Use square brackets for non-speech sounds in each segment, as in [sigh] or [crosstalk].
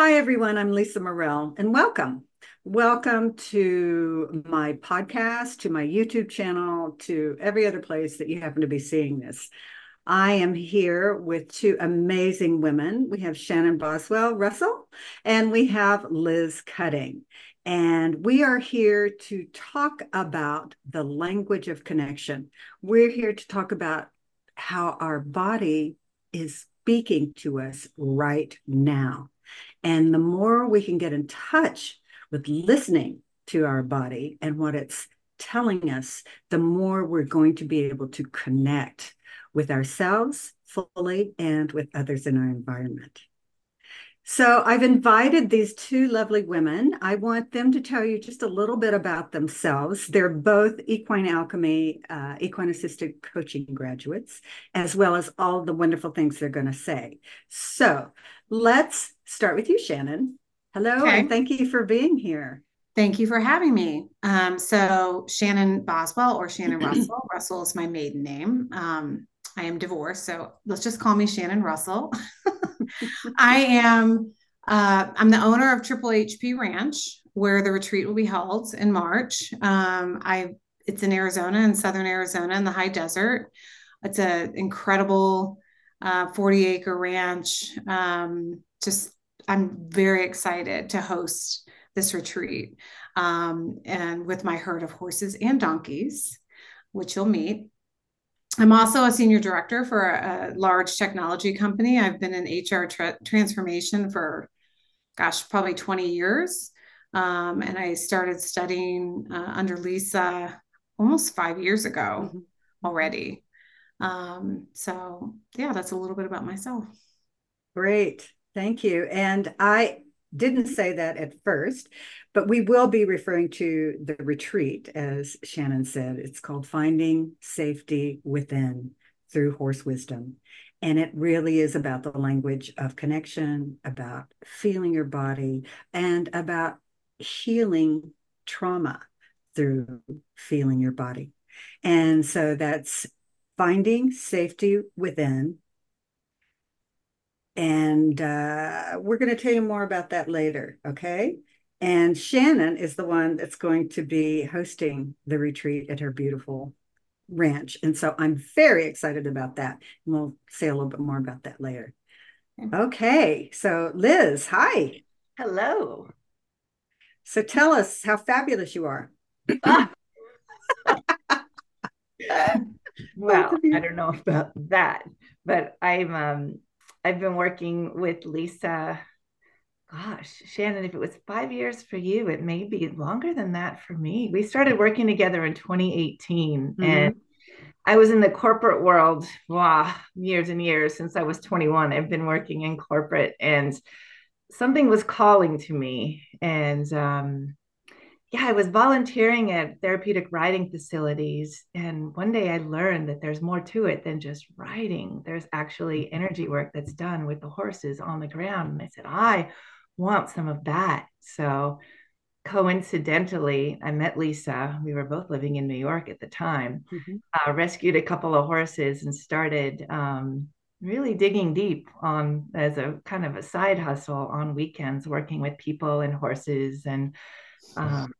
Hi, everyone. I'm Lisa Murrell, and welcome. Welcome to my podcast, to my YouTube channel, to every other place that you happen to be seeing this. I am here with two amazing women. We have Shannon Boswell Russell, and we have Liz Cutting. And we are here to talk about the language of connection. We're here to talk about how our body is speaking to us right now and the more we can get in touch with listening to our body and what it's telling us, the more we're going to be able to connect with ourselves fully and with others in our environment. So I've invited these two lovely women. I want them to tell you just a little bit about themselves. They're both Equine Alchemy, uh, equine assisted coaching graduates, as well as all the wonderful things they're going to say. So let's start with you, Shannon. Hello, okay. and thank you for being here. Thank you for having me. Um, so Shannon Boswell or Shannon [clears throat] Russell. Russell is my maiden name. Um, I am divorced, so let's just call me Shannon Russell. [laughs] I am uh, I'm the owner of Triple HP Ranch, where the retreat will be held in March. Um, I it's in Arizona, in southern Arizona, in the high desert. It's an incredible uh, 40 acre ranch. Um, just I'm very excited to host this retreat um, and with my herd of horses and donkeys, which you'll meet. I'm also a senior director for a, large technology company. I've been in HR tra- transformation for, gosh, probably 20 years. Um, and I started studying uh, under Lisa almost five years ago mm-hmm. already. Um, so, yeah, that's a little bit about myself. Great. Thank you. And I didn't mm-hmm. say that at first, but we will be referring to the retreat, as Shannon said. It's called Finding Safety Within through Horse Wisdom. And it really is about the language of connection, about feeling your body, and about healing trauma through feeling your body. And so that's finding safety within and uh, we're going to tell you more about that later. Okay. And Shannon is the one that's going to be hosting the retreat at her beautiful ranch. And so I'm very excited about that. And we'll say a little bit more about that later. Okay. So, Liz, hi. Hello. So, tell us how fabulous you are. [laughs] [laughs] well, I don't know about that, but I'm um, I've been working with Lisa. Gosh, Shannon, if it was five years for you, it may be longer than that for me. We started working together in 2018, mm-hmm. and I was in the corporate world, wow, years and years since I was 21. I've been working in corporate, and something was calling to me, and um, yeah, I was volunteering at therapeutic riding facilities. And one day I learned that there's more to it than just riding. There's actually mm-hmm. energy work that's done with the horses on the ground. And I said, I want some of that. So coincidentally, I met Lisa. We were both living in New York at the time, mm-hmm. uh, rescued a couple of horses and started um, really digging deep on as a kind of a side hustle on weekends, working with people and horses and um,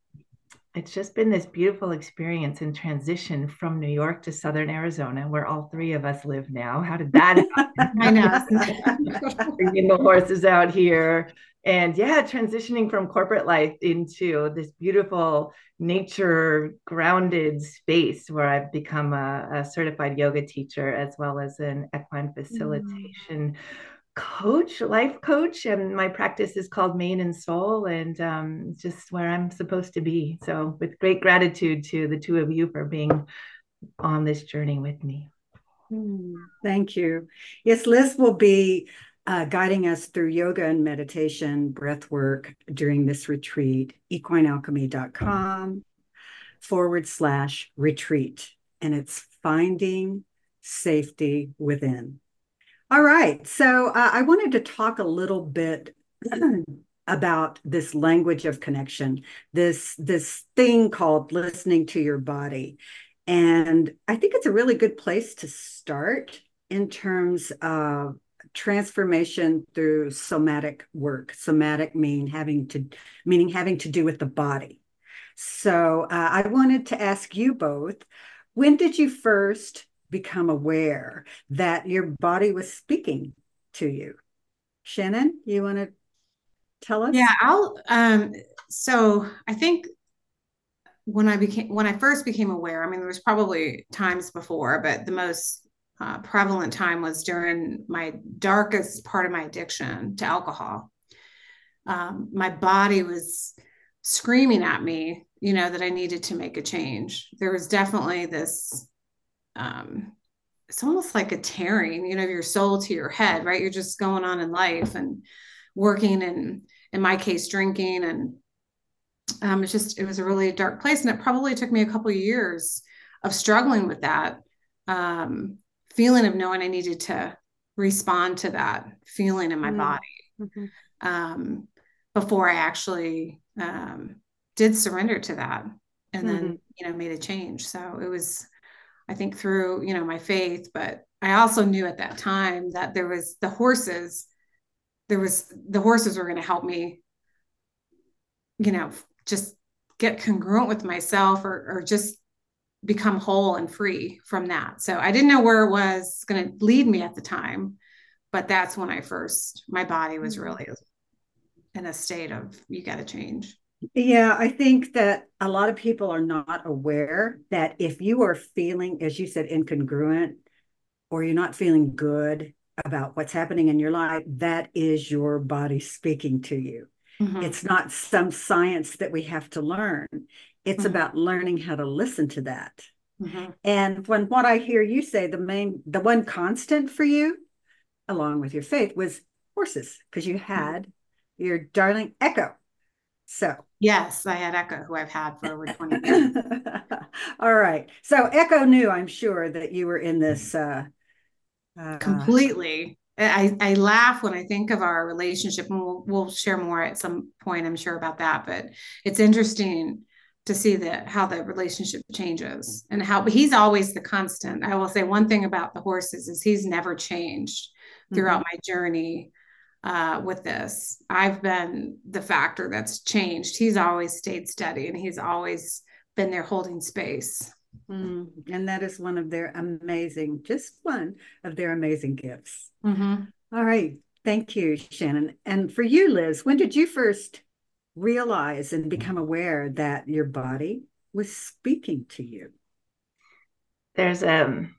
it's just been this beautiful experience in transition from New York to Southern Arizona, where all three of us live now. How did that [laughs] happen? I know. [laughs] [laughs] Bringing the horses out here. And yeah, transitioning from corporate life into this beautiful nature grounded space where I've become a, a certified yoga teacher as well as an equine facilitation. Mm coach, life coach, and my practice is called Mane and Soul, and um, just where I'm supposed to be. So, with great gratitude to the two of you for being on this journey with me. Hmm, thank you. Yes, Liz will be uh, guiding us through yoga and meditation, breath work during this retreat. Equinealchemy.com forward slash retreat, and it's finding safety within. All right. So uh, I wanted to talk a little bit [clears throat] about this language of connection, this this thing called listening to your body. And I think it's a really good place to start in terms of transformation through somatic work. Somatic mean having to meaning having to do with the body. So uh, I wanted to ask you both: When did you first become aware that your body was speaking to you? Shannon, you want to tell us? Yeah, I'll. Um, so I think when I became when I first became aware, I mean, there was probably times before, but the most uh, prevalent time was during my darkest part of my addiction to alcohol. Um, my body was screaming at me, you know, that I needed to make a change. There was definitely this. Um, it's almost like a tearing, you know, your soul to your head, right? You're just going on in life and working and in my case, drinking and um, it's just it was a really dark place and it probably took me a couple of years of struggling with that um, feeling of knowing i needed to respond to that feeling in my mm-hmm. body mm-hmm. um, before i actually um, did surrender to that and mm-hmm. then you know made a change so it was i think through you know my faith but i also knew at that time that there was the horses there was the horses were going to help me you know just get congruent with myself or, or just become whole and free from that. So I didn't know where it was going to lead me at the time, but that's when I first, my body was mm-hmm. really in a state of, you got to change. Yeah, I think that a lot of people are not aware that if you are feeling, as you said, incongruent or you're not feeling good about what's happening in your life, that is your body speaking to you. Mm-hmm. It's not some science that we have to learn. It's mm-hmm. about learning how to listen to that. Mm-hmm. And when what I hear you say, the main, the one constant for you, along with your faith, was horses, because you mm-hmm. had your darling Echo. So yes, I had Echo, who I've had for over 20 [laughs] years. All right. So Echo knew, I'm sure, that you were in this uh, uh completely I, I laugh when I think of our relationship, and we'll, we'll share more at some point, I'm sure about that. But it's interesting to see that how the relationship changes and how he's always the constant. I will say one thing about the horses is he's never changed throughout mm-hmm. my journey uh, with this. I've been the factor that's changed. He's always stayed steady and he's always been there holding space. Mm, and that is one of their amazing, just one of their amazing gifts. Mm-hmm. All right. Thank you, Shannon. And for you, Liz, when did you first realize and become aware that your body was speaking to you? There's um,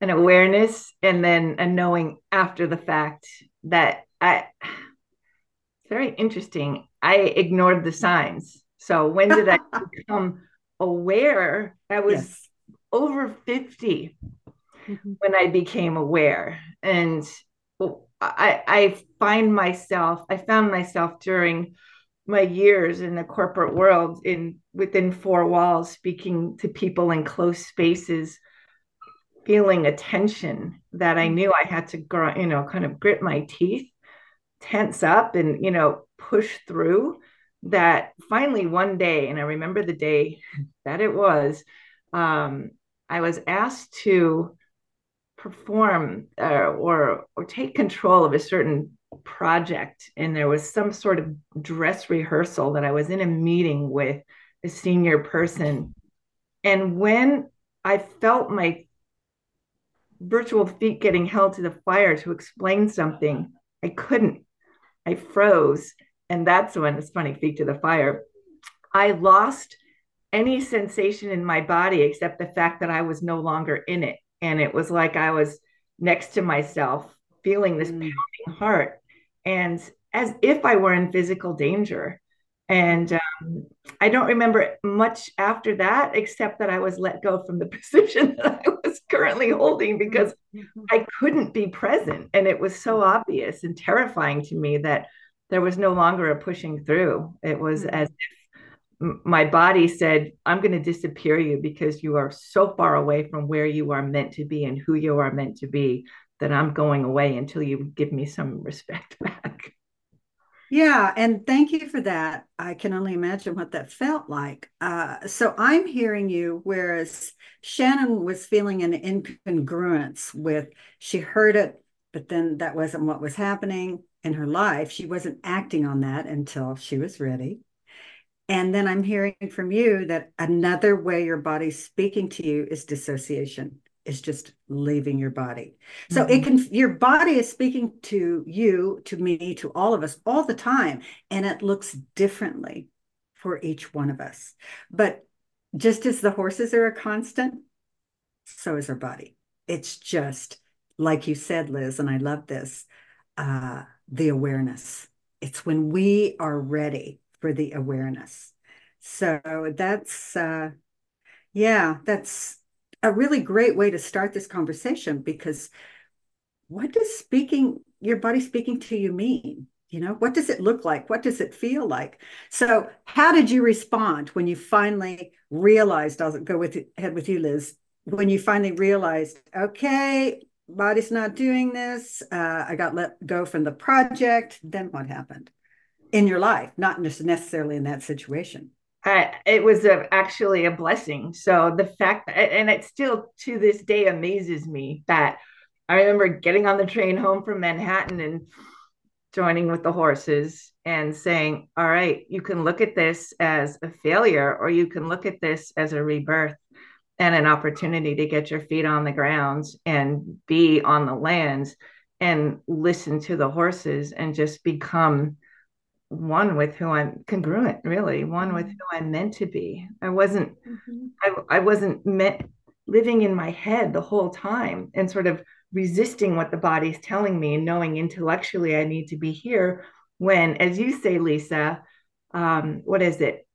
an awareness and then a knowing after the fact that I, it's very interesting. I ignored the signs. So when did I [laughs] become aware I was yes. over 50 mm-hmm. when I became aware. And I, I find myself, I found myself during my years in the corporate world in within four walls speaking to people in close spaces feeling a tension that i mm-hmm. knew i had to you know kind of grit my teeth tense up and you know push through that finally one day, and I remember the day [laughs] that it was, um, I was asked to perform uh, or or take control of a certain project, and there was some sort of dress rehearsal that I was in a meeting with a senior person, and when I felt my virtual feet getting held to the fire to explain something, I couldn't. I froze. And that's when it's funny feet to the fire. I lost any sensation in my body except the fact that i was no longer in it. And it was like i was next to myself feeling this mm. pounding heart. And as if i were in physical danger and um, i don't remember much after that except that i was let go from the [laughs] position that i was currently holding because mm-hmm. i couldn't be present and it was so obvious and terrifying to me that there was no longer a pushing through. It was mm-hmm. as if my body said, I'm going to disappear you because you are so far away from where you are meant to be and who you are meant to be that I'm going away until you give me some respect [laughs] back. Yeah, and thank you for that. I can only imagine what that felt like. Uh, so I'm hearing you, whereas Shannon was feeling an incongruence with she heard it but then that wasn't what was happening in her life. She wasn't acting on that until she was ready. And then I'm hearing from you that another way your body's speaking to you is dissociation, is just leaving your body. So mm-hmm. it can, your body is speaking to you, to me, to all of us all the time. And it looks differently for each one of us. But just as the horses are a constant, so is our body. It's just like you said, Liz, and I love this uh, the awareness. It's when we are ready for the awareness. So that's, uh, yeah, that's a really great way to start this conversation because what does speaking, your body speaking to you mean? You know, what does it look like? What does it feel like? So, how did you respond when you finally realized? I'll go with head with you, Liz. When you finally realized, okay, body's not doing this. Uh, I got let go from the project. Then what happened in your life? Not necessarily in that situation. Uh, it was a, actually a blessing. So the fact that, and it still to this day amazes me that I remember getting on the train home from Manhattan and joining with the horses and saying, all right, you can look at this as a failure, or you can look at this as a rebirth and an opportunity to get your feet on the ground and be on the lands and listen to the horses and just become one with who I'm congruent, really, one with who I'm meant to be. I wasn't, mm-hmm. I, I wasn't meant living in my head the whole time and sort of resisting what the body's telling me, and knowing intellectually I need to be here. When, as you say, Lisa, um, what is it?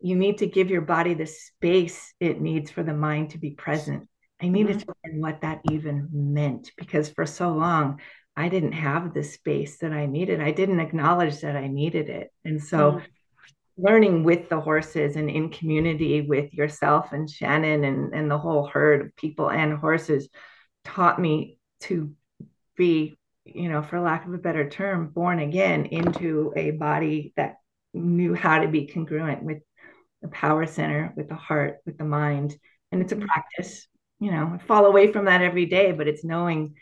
You need to give your body the space it needs for the mind to be present. I needed mm-hmm. to learn what that even meant because for so long I didn't have the space that I needed. I didn't acknowledge that I needed it. And so mm-hmm learning with the horses and in community with yourself and Shannon and, and the whole herd of people and horses taught me to be, you know, for lack of a better term, born again into a body that knew how to be congruent with the power center, with the heart, with the mind. And it's a mm-hmm. practice, you know, I fall away from that every day, but it's knowing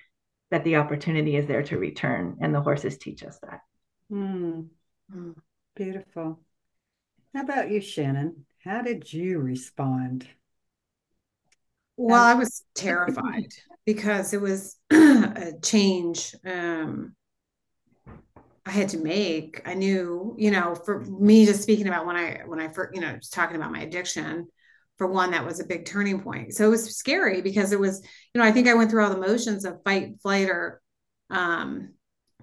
that the opportunity is there to return. And the horses teach us that. Mm. Beautiful. How about you, Shannon? How did you respond? Well, I was terrified [laughs] because it was [clears throat] a change um, I had to make. I knew, you know, for me just speaking about when I when I first, you know, just talking about my addiction, for one, that was a big turning point. So it was scary because it was, you know, I think I went through all the motions of fight, flight, or um,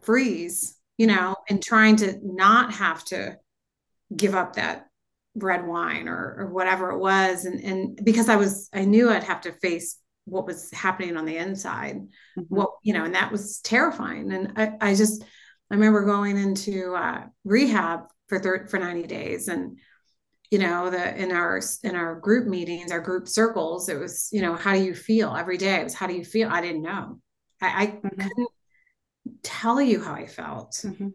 freeze, you know, and trying to not have to give up that red wine or, or whatever it was. And, and because I was, I knew I'd have to face what was happening on the inside, mm-hmm. what, you know, and that was terrifying. And I, I just, I remember going into uh, rehab for thir- for 90 days and, you know, the, in our, in our group meetings, our group circles, it was, you know, how do you feel every day? It was, how do you feel? I didn't know. I, I mm-hmm. couldn't tell you how I felt. Mm-hmm.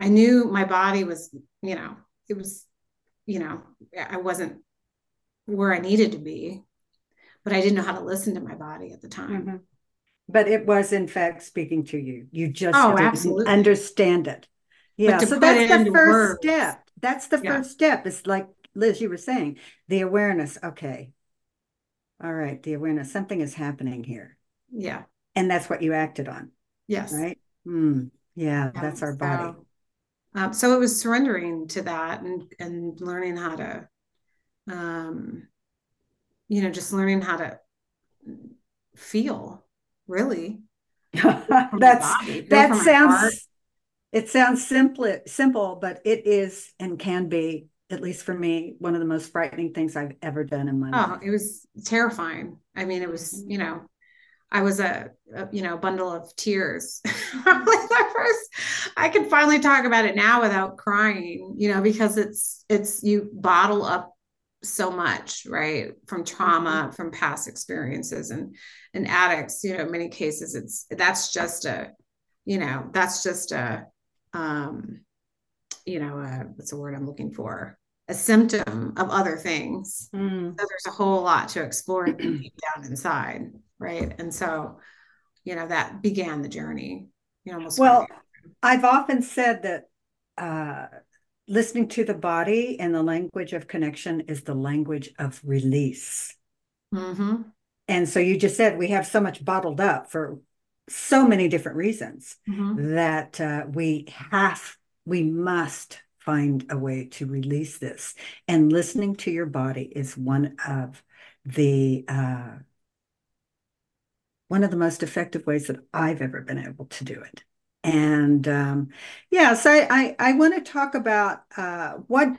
I knew my body was, you know, it was, you know, I wasn't where I needed to be, but I didn't know how to listen to my body at the time. Mm-hmm. But it was in fact speaking to you. You just oh, didn't absolutely. understand it. Yeah. So that's the first words. step. That's the yeah. first step. It's like Liz, you were saying, the awareness. Okay. All right, the awareness. Something is happening here. Yeah. And that's what you acted on. Yes. Right. Mm. Yeah, yeah, that's our body. So, um, so it was surrendering to that and and learning how to um you know just learning how to feel really [laughs] that's that sounds it sounds simple simple but it is and can be at least for me one of the most frightening things i've ever done in my oh, life oh it was terrifying i mean it was you know I was a, a, you know bundle of tears. [laughs] first, I can finally talk about it now without crying, you know, because it's it's you bottle up so much, right, from trauma, mm-hmm. from past experiences, and and addicts, you know, in many cases it's that's just a, you know, that's just a, um, you know, a, what's the word I'm looking for? A symptom of other things. Mm. So there's a whole lot to explore down inside right and so you know, that began the journey. You know, well, I've often said that uh, listening to the body and the language of connection is the language of release. Mm-hmm. And so you just said we have so much bottled up for so many different reasons mm-hmm. that uh, we have, we must find a way to release this. And listening to your body is one of the uh, one of the most effective ways that I've ever been able to do it. And um, yeah, so I, I, I want to talk about uh, what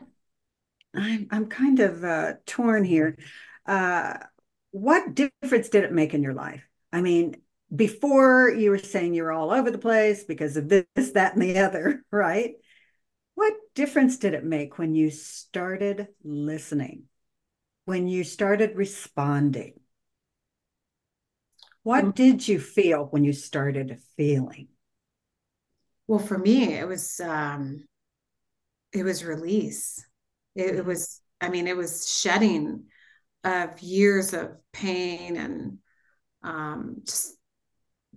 I'm, I'm kind of uh, torn here. Uh, what difference did it make in your life? I mean, before you were saying you were all over the place because of this, that, and the other, [laughs] right? What difference did it make when you started listening, when you started responding? What mm. did you feel when you started feeling? Well, for me, it was um, it was release. It, it was, I mean, it was shedding of years of pain and um, just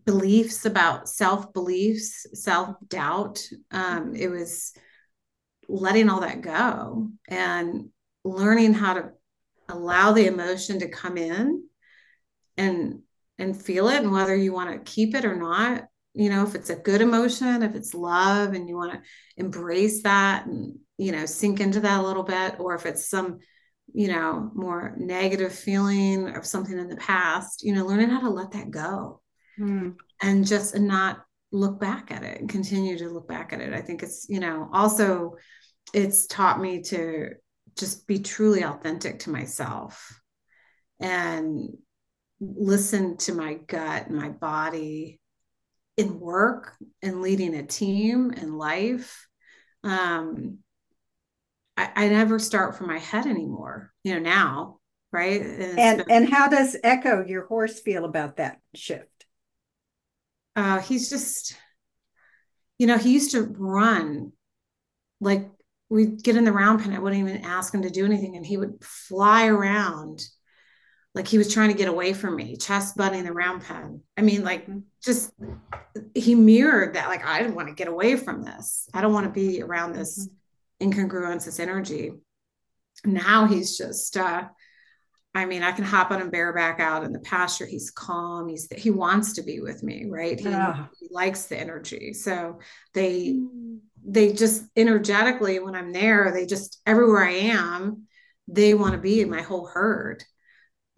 beliefs about self beliefs, self doubt. Um, it was letting all that go and learning how to allow the emotion to come in and and feel it and whether you want to keep it or not you know if it's a good emotion if it's love and you want to embrace that and you know sink into that a little bit or if it's some you know more negative feeling of something in the past you know learning how to let that go mm. and just and not look back at it and continue to look back at it i think it's you know also it's taught me to just be truly authentic to myself and listen to my gut and my body in work and leading a team in life. Um, I, I, never start from my head anymore you know now right? And and, been, and how does echo your horse feel about that shift? Uh, he's just you know he used to run like we'd get in the round pen i wouldn't even ask him to do anything and he would fly around like he was trying to get away from me, chest butting the round pen. I mean, like just he mirrored that. Like, I didn't want to get away from this. I don't want to be around this mm-hmm. incongruence, this energy. Now he's just uh I mean, I can hop on him bareback out in the pasture. He's calm. He's he wants to be with me, right? He, yeah. he likes the energy. So they mm. They just energetically when I'm there, they just everywhere I am, they want to be in my whole herd.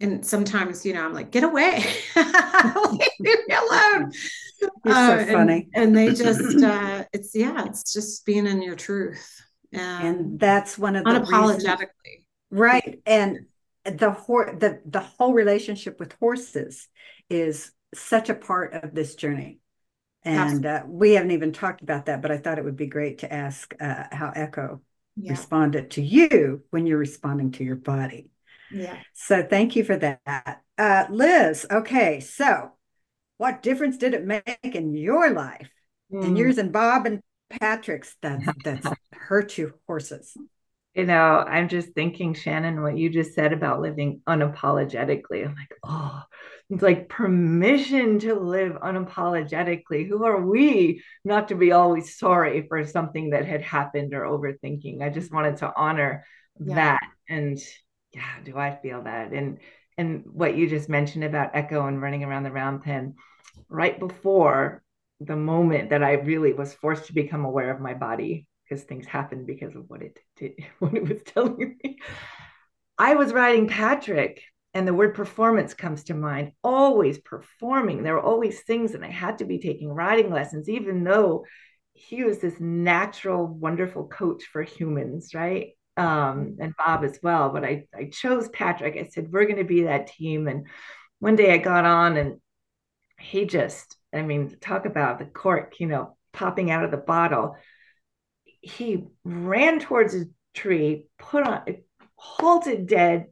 And sometimes you know i'm like get away. [laughs] Leave me alone. [laughs] You're uh, so funny. and, and they [laughs] just uh, it's yeah it's just being in your truth. Um, and that's one of the unapologetically. Reasons, right. And the, hor- the the whole relationship with horses is such a part of this journey and uh, we haven't even talked about that but i thought it would be great to ask uh, how echo yeah. responded to you when you're responding to your body yeah. So thank you for that. Uh, Liz, okay. So what difference did it make in your life mm. and yours and Bob and Patrick's that that's hurt you horses? You know, I'm just thinking, Shannon, what you just said about living unapologetically. I'm like, oh, it's like permission to live unapologetically. Who are we not to be always sorry for something that had happened or overthinking? I just wanted to honor yeah. that. And yeah, do I feel that? And and what you just mentioned about echo and running around the round pen, right before the moment that I really was forced to become aware of my body, because things happened because of what it did, [laughs] what it was telling me. I was riding Patrick, and the word performance comes to mind. Always performing. There were always things, and I had to be taking riding lessons, even though he was this natural, wonderful coach for humans, right? um, and Bob as well. But I, I chose Patrick. I said, we're going to be that team. And one day I got on and he just, I mean, talk about the cork, you know, popping out of the bottle. He ran towards a tree, put on, halted dead.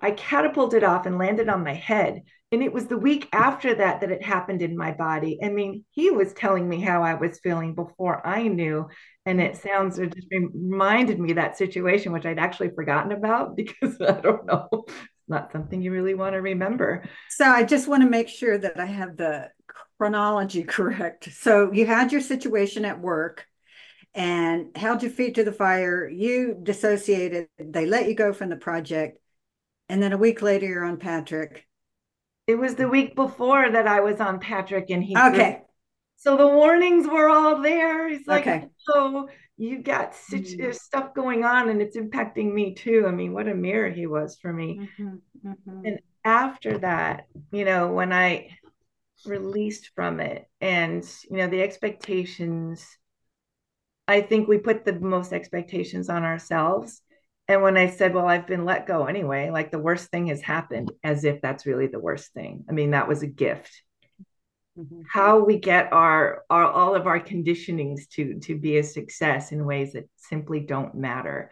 I catapulted off and landed on my head. And it was the week after that that it happened in my body. I mean, he was telling me how I was feeling before I knew. And it sounds, it just reminded me that situation, which I'd actually forgotten about [laughs] because I don't know, it's not something you really want to remember. So I just want to make sure that I have the chronology [laughs] correct. So you had your situation at work and held your feet to the fire. You dissociated. They let you go from the project. And then a week later, you're on Patrick. It was the week before that I was on Patrick, and he. Okay. So the warnings were all there. He's like, Okay. "Oh, you got such Mm. stuff going on, and it's impacting me too." I mean, what a mirror he was for me. Mhm, mhm. And after that, you know, when I released from it, and you know, the expectations, I think we put the most expectations on ourselves. And when I said, Well, I've been let go anyway, like the worst thing has happened, as if that's really the worst thing. I mean, that was a gift. Mhm. How we get our, our all of our conditionings to to be a success in ways that simply don't matter.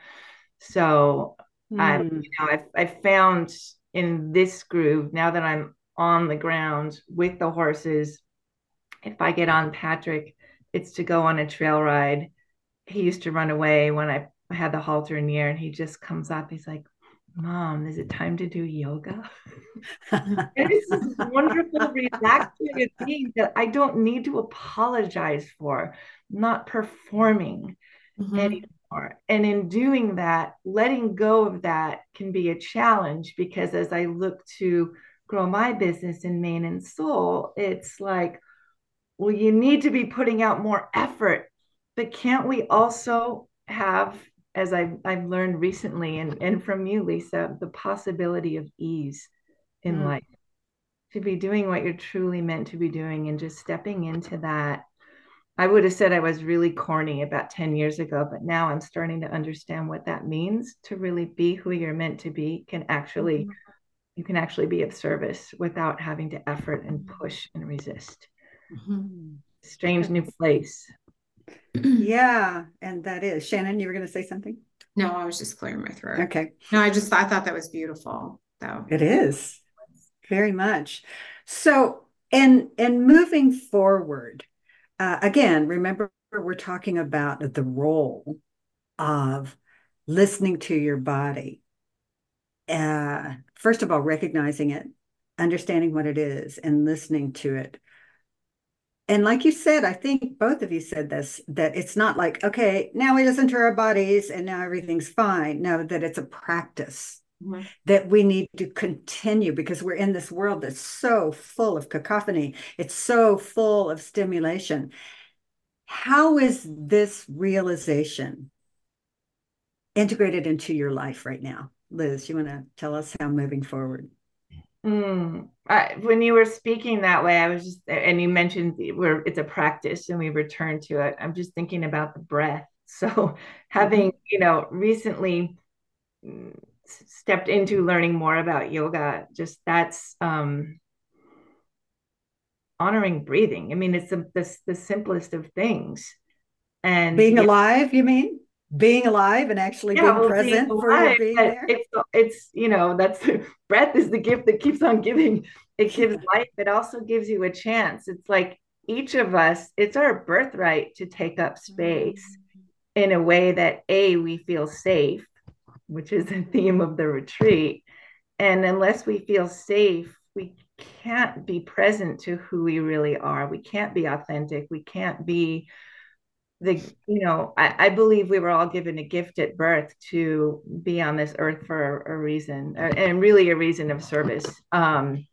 So I, Mm. you know, I've, I've found in this groove now that I'm on the ground with the horses. If I get on Patrick, it's to go on a trail ride. He used to run away when I had the halter near, and he just comes up. He's like, "Mom, is it time to do yoga?" [laughs] And it's this wonderful, relaxing thing that I don't need to apologize for, not performing Mhm. anymore. And in doing that, letting go of that can be a challenge because as I look to grow my business in Mane and Soul, it's like, well, you need to be putting out more effort, but can't we also have, as I've, I've learned recently and, and from you, Lisa, the possibility of ease in Mm. life to be doing what you're truly meant to be doing and just stepping into that I would have said I was really corny about 10 years ago, but now I'm starting to understand what that means to really be who you're meant to be can actually Mhm. you can actually be of service without having to effort and push and resist. Mhm. Strange new place. [clears throat] Yeah, and that is Shannon. You were going to say something? No, I was just clearing my throat. Okay, No, I just I thought that was beautiful, though. it is very much. So, and and moving forward, uh, again, remember we're talking about the role of listening to your body. Uh, first of all, recognizing it, understanding what it is, and listening to it. And like you said, I think both of you said this that it's not like, okay, now we listen to our bodies and now everything's fine. No, that it's a practice Mhm. that we need to continue because we're in this world that's so full of cacophony, it's so full of stimulation. How is this realization integrated into your life right now? Liz, you want to tell us how moving forward? Mm. I, when you were speaking that way, I was just, and you mentioned where it's a practice and we return to it. I'm just thinking about the breath. [laughs] So, having, you know, recently mm, stepped into learning more about yoga, just that's um, honoring breathing. I mean, it's the, the, the simplest of things. And Being yeah, alive, you mean? Being alive and actually yeah, being well, present being for alive, being there? It's it's you know that's [laughs] breath is the gift that keeps on giving. It gives life. It also gives you a chance. It's like each of us. It's our birthright to take up space mm-hmm. in a way that a we feel safe, which is the theme of the retreat. And unless we feel safe, we can't be present to who we really are. We can't be authentic. We can't be the you know I, I believe we were all given a gift at birth to be on this earth for a reason and really a reason of service um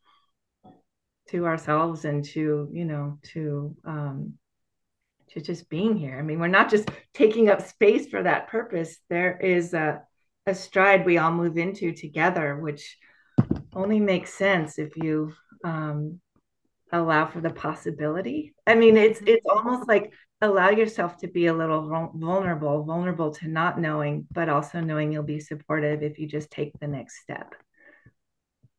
to ourselves and to you know to um to just being here. I mean we're not just taking up space for that purpose. There is a a stride we all move into together which only makes sense if you um allow for the possibility? I mean it's it's almost like allow yourself to be a little vulnerable vulnerable to not knowing but also knowing you'll be supportive if you just take the next step.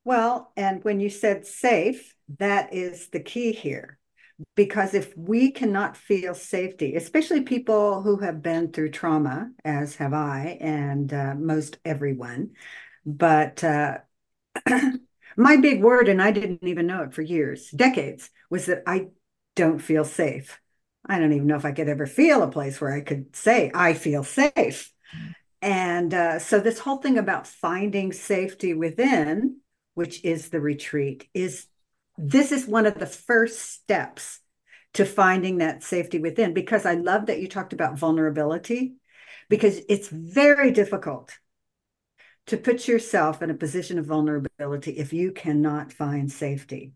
Well, and when you said safe, that is the key here. Because if we cannot feel safety, especially people who have been through trauma, as have I and uh, most everyone, but uh, [clears throat] [clears throat] my big word, and I didn't even know it for years, decades, was that I don't feel safe. I don't even know if I could ever feel a place where I could say I feel safe. And uh, so, this whole thing about finding safety within, which is the retreat, is this is one of the first steps to finding that safety within. Because I love that you talked about vulnerability, because it's very difficult to put yourself in a position of vulnerability if you cannot find safety.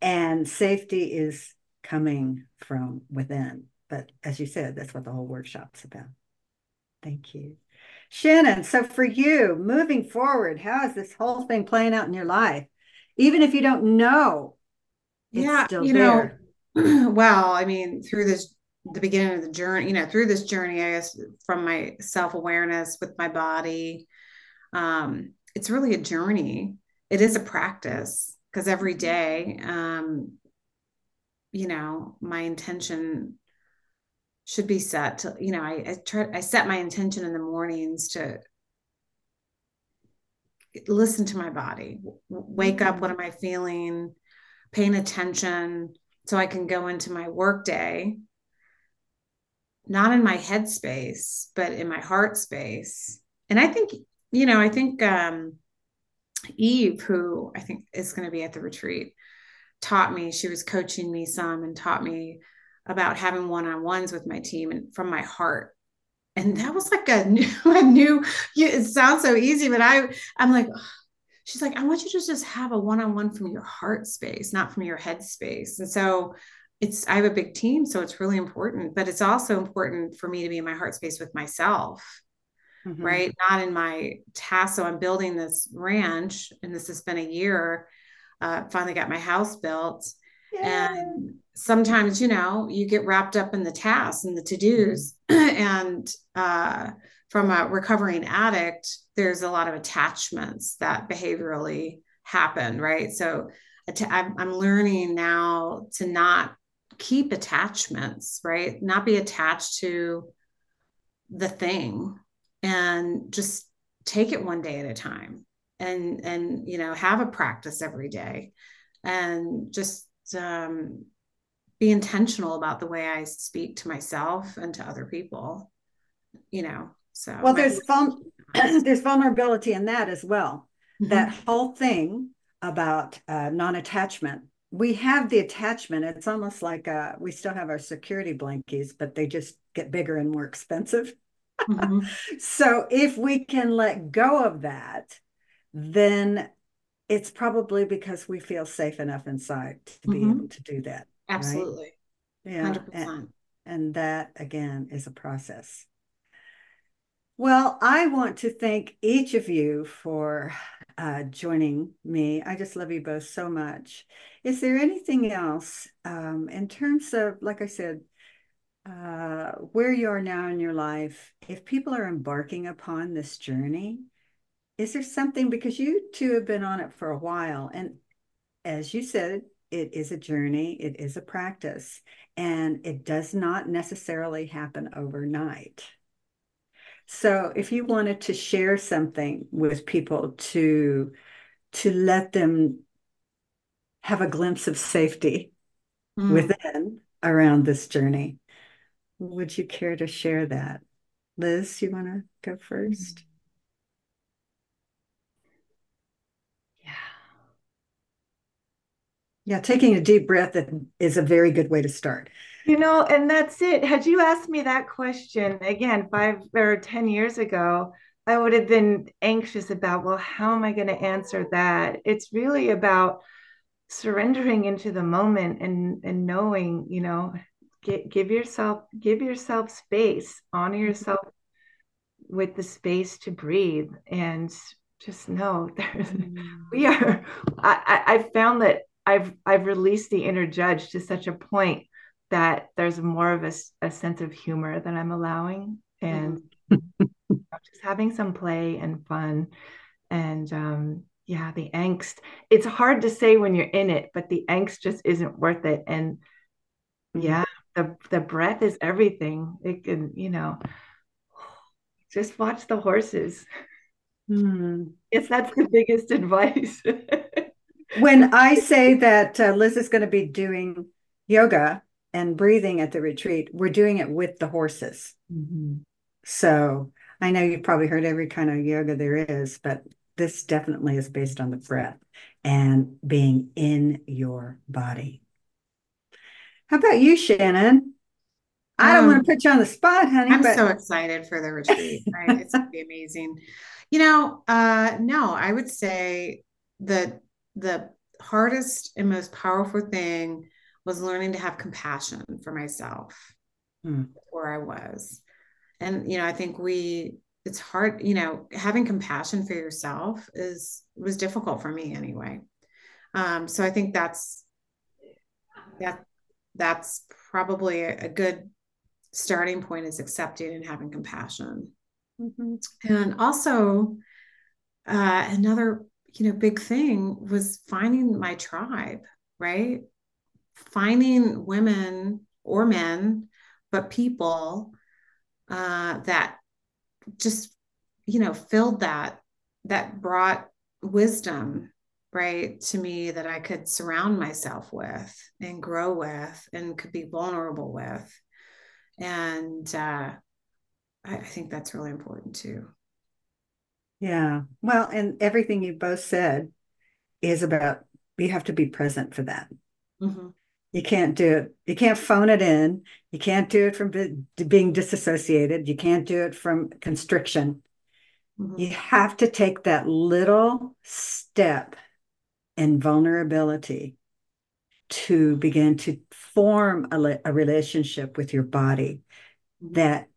And safety is coming from within. But as you said, that's what the whole workshop's about. Thank you. Shannon, so for you, moving forward, how is this whole thing playing out in your life? Even if you don't know, yeah, you there. know, [clears throat] well, I mean, through this, the beginning of the journey, you know, through this journey, I guess, from my self awareness with my body, um, it's really a journey. It is a practice because every day, um, you know, my intention should be set to, you know, I, I try, I set my intention in the mornings to listen to my body, wake up. What am I feeling? Paying attention so I can go into my work day, not in my head space, but in my heart space. And I think, you know, I think um, Eve, who I think is going to be at the retreat, taught me, she was coaching me some and taught me about having one-on-ones with my team and from my heart. And that was like a [laughs] new a new it sounds so easy but i i'm like she's like i want you to just have a one-on-one from your heart space not from your head space. And so it's i have a big team so it's really important but it's also important for me to be in my heart space with myself mm-hmm. right? Not in my task. So i'm building this ranch and this has been a year uh, finally got my house built. Yay. and sometimes you know you get wrapped up in the tasks and the to-dos [clears throat] and uh, from a recovering addict there's a lot of attachments that behaviorally happen right? So i'm learning now to not keep attachments right? Not be attached to the thing and just take it one day at a time and and you know have a practice every day and just um, be intentional about the way I speak to myself and to other people, you know. So well, there's vul- [clears throat] there's vulnerability in that as well. Mm-hmm. That whole thing about uh, non-attachment. We have the attachment. It's almost like uh, we still have our security blankies, but they just get bigger and more expensive. Mm-hmm. [laughs] so if we can let go of that, then it's probably because we feel safe enough inside to be mm-hmm. able to do that. Absolutely. Right? Yeah. 100%. And, and that again is a process. Well, I want to thank each of you for uh, joining me. I just love you both so much. Is there anything else um, in terms of, like I said, uh, where you are now in your life? If people are embarking upon this journey, is there something because you two have been on it for a while, and as you said, it is a journey, it is a practice, and it does not necessarily happen overnight. So if you wanted to share something with people to to let them have a glimpse of safety mm. within around this journey, would you care to share that? Liz, you want to go first? Yeah, Yeah, taking a deep breath is a very good way to start. You know, and that's it. Had you asked me that question again five or 10 years ago, I would have been anxious about, well, how am I going to answer that? It's really about surrendering into the moment and and knowing, you know, get, give yourself give yourself space, honor mm-hmm. yourself with the space to breathe and just know [laughs] we mm. are I, I found that I've I've released the inner judge to such a point that there's more of a, a sense of humor that I'm allowing and [laughs] just having some play and fun and um, yeah the angst it's hard to say when you're in it but the angst just isn't worth it and yeah the the breath is everything it can you know just watch the horses mm. yes that's the biggest [laughs] advice when I say that uh, Liz is going to be doing yoga and breathing at the retreat, we're doing it with the horses. Mm-hmm. So I know you've probably heard every kind of yoga there is, but this definitely is based on the breath and being in your body. How about you, Shannon? I don't um, want to put you on the spot, honey. I'm but... so excited for the retreat. Right? it's gonna be amazing. You know, uh, no, I would say that the hardest and most powerful thing was learning to have compassion for myself hmm. where I was. And you know, I think we it's hard, you know, having compassion for yourself is was difficult for me anyway. Um, so I think that's that that's probably a, a good starting point is accepting and having compassion. Mm-hmm. And also uh, another, you know, big thing was finding my tribe, right? Finding women or men, but people uh, that just you know filled that that brought wisdom right to me that i could surround myself with and grow with and could be vulnerable with and uh, I, I think that's really important too yeah well and everything you both said is about you have to be present for that mm-hmm. You can't do it. You can't phone it in. You can't do it from being disassociated. You can't do it from constriction. Mm-hmm. You have to take that little step in vulnerability to begin to form a, a relationship with your body that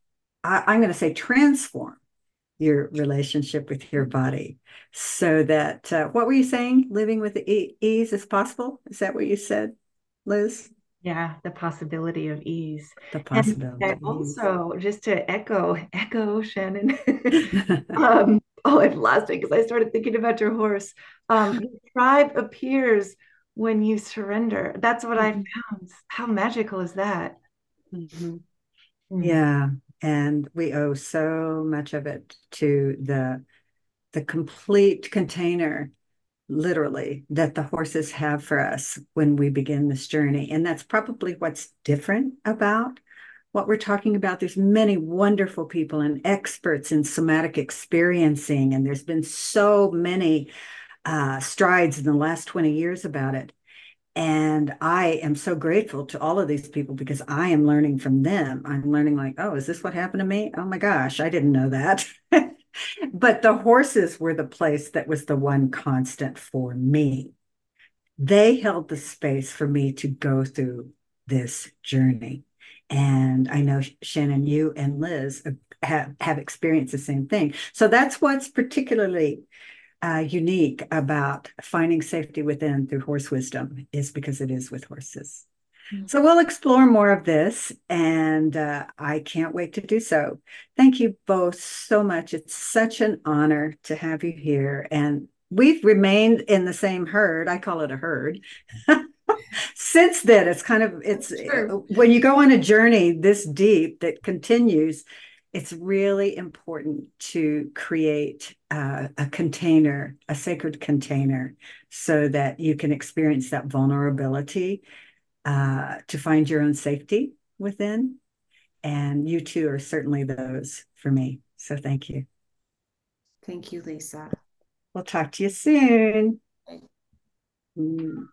I, am going to say transform your relationship with your body so that uh, what were you saying living with ease is possible is that what you said Liz? Yeah, the possibility of ease. The possibility. And, and also, just to echo, echo Shannon. [laughs] um, oh, I've lost it because I started thinking about your horse. Um, [laughs] tribe appears when you surrender. That's what mm-hmm. I found. How magical is that? Mm-hmm. Mm-hmm. Yeah, and we owe so much of it to the the complete container literally that the horses have for us when we begin this journey and that's probably what's different about what we're talking about there's many wonderful people and experts in somatic experiencing and there's been so many uh, strides in the last 20 years about it and I am so grateful to all of these people because I am learning from them. I'm learning, like, oh, is this what happened to me? Oh my gosh, I didn't know that. [laughs] but the horses were the place that was the one constant for me. They held the space for me to go through this journey. And I know Shannon, you and Liz have, have experienced the same thing. So that's what's particularly uh, unique about finding safety within through horse wisdom is because it is with horses. So we'll explore more of this, and uh, I can't wait to do so. Thank you both so much. It's such an honor to have you here, and we've remained in the same herd. I call it a herd. [laughs] Since then, it's kind of it's when you go on a journey this deep that continues. It's really important to create uh, a container, a sacred container, so that you can experience that vulnerability uh, to find your own safety within. And you two are certainly those for me. So thank you. Thank you, Lisa. We'll talk to you soon. Mm.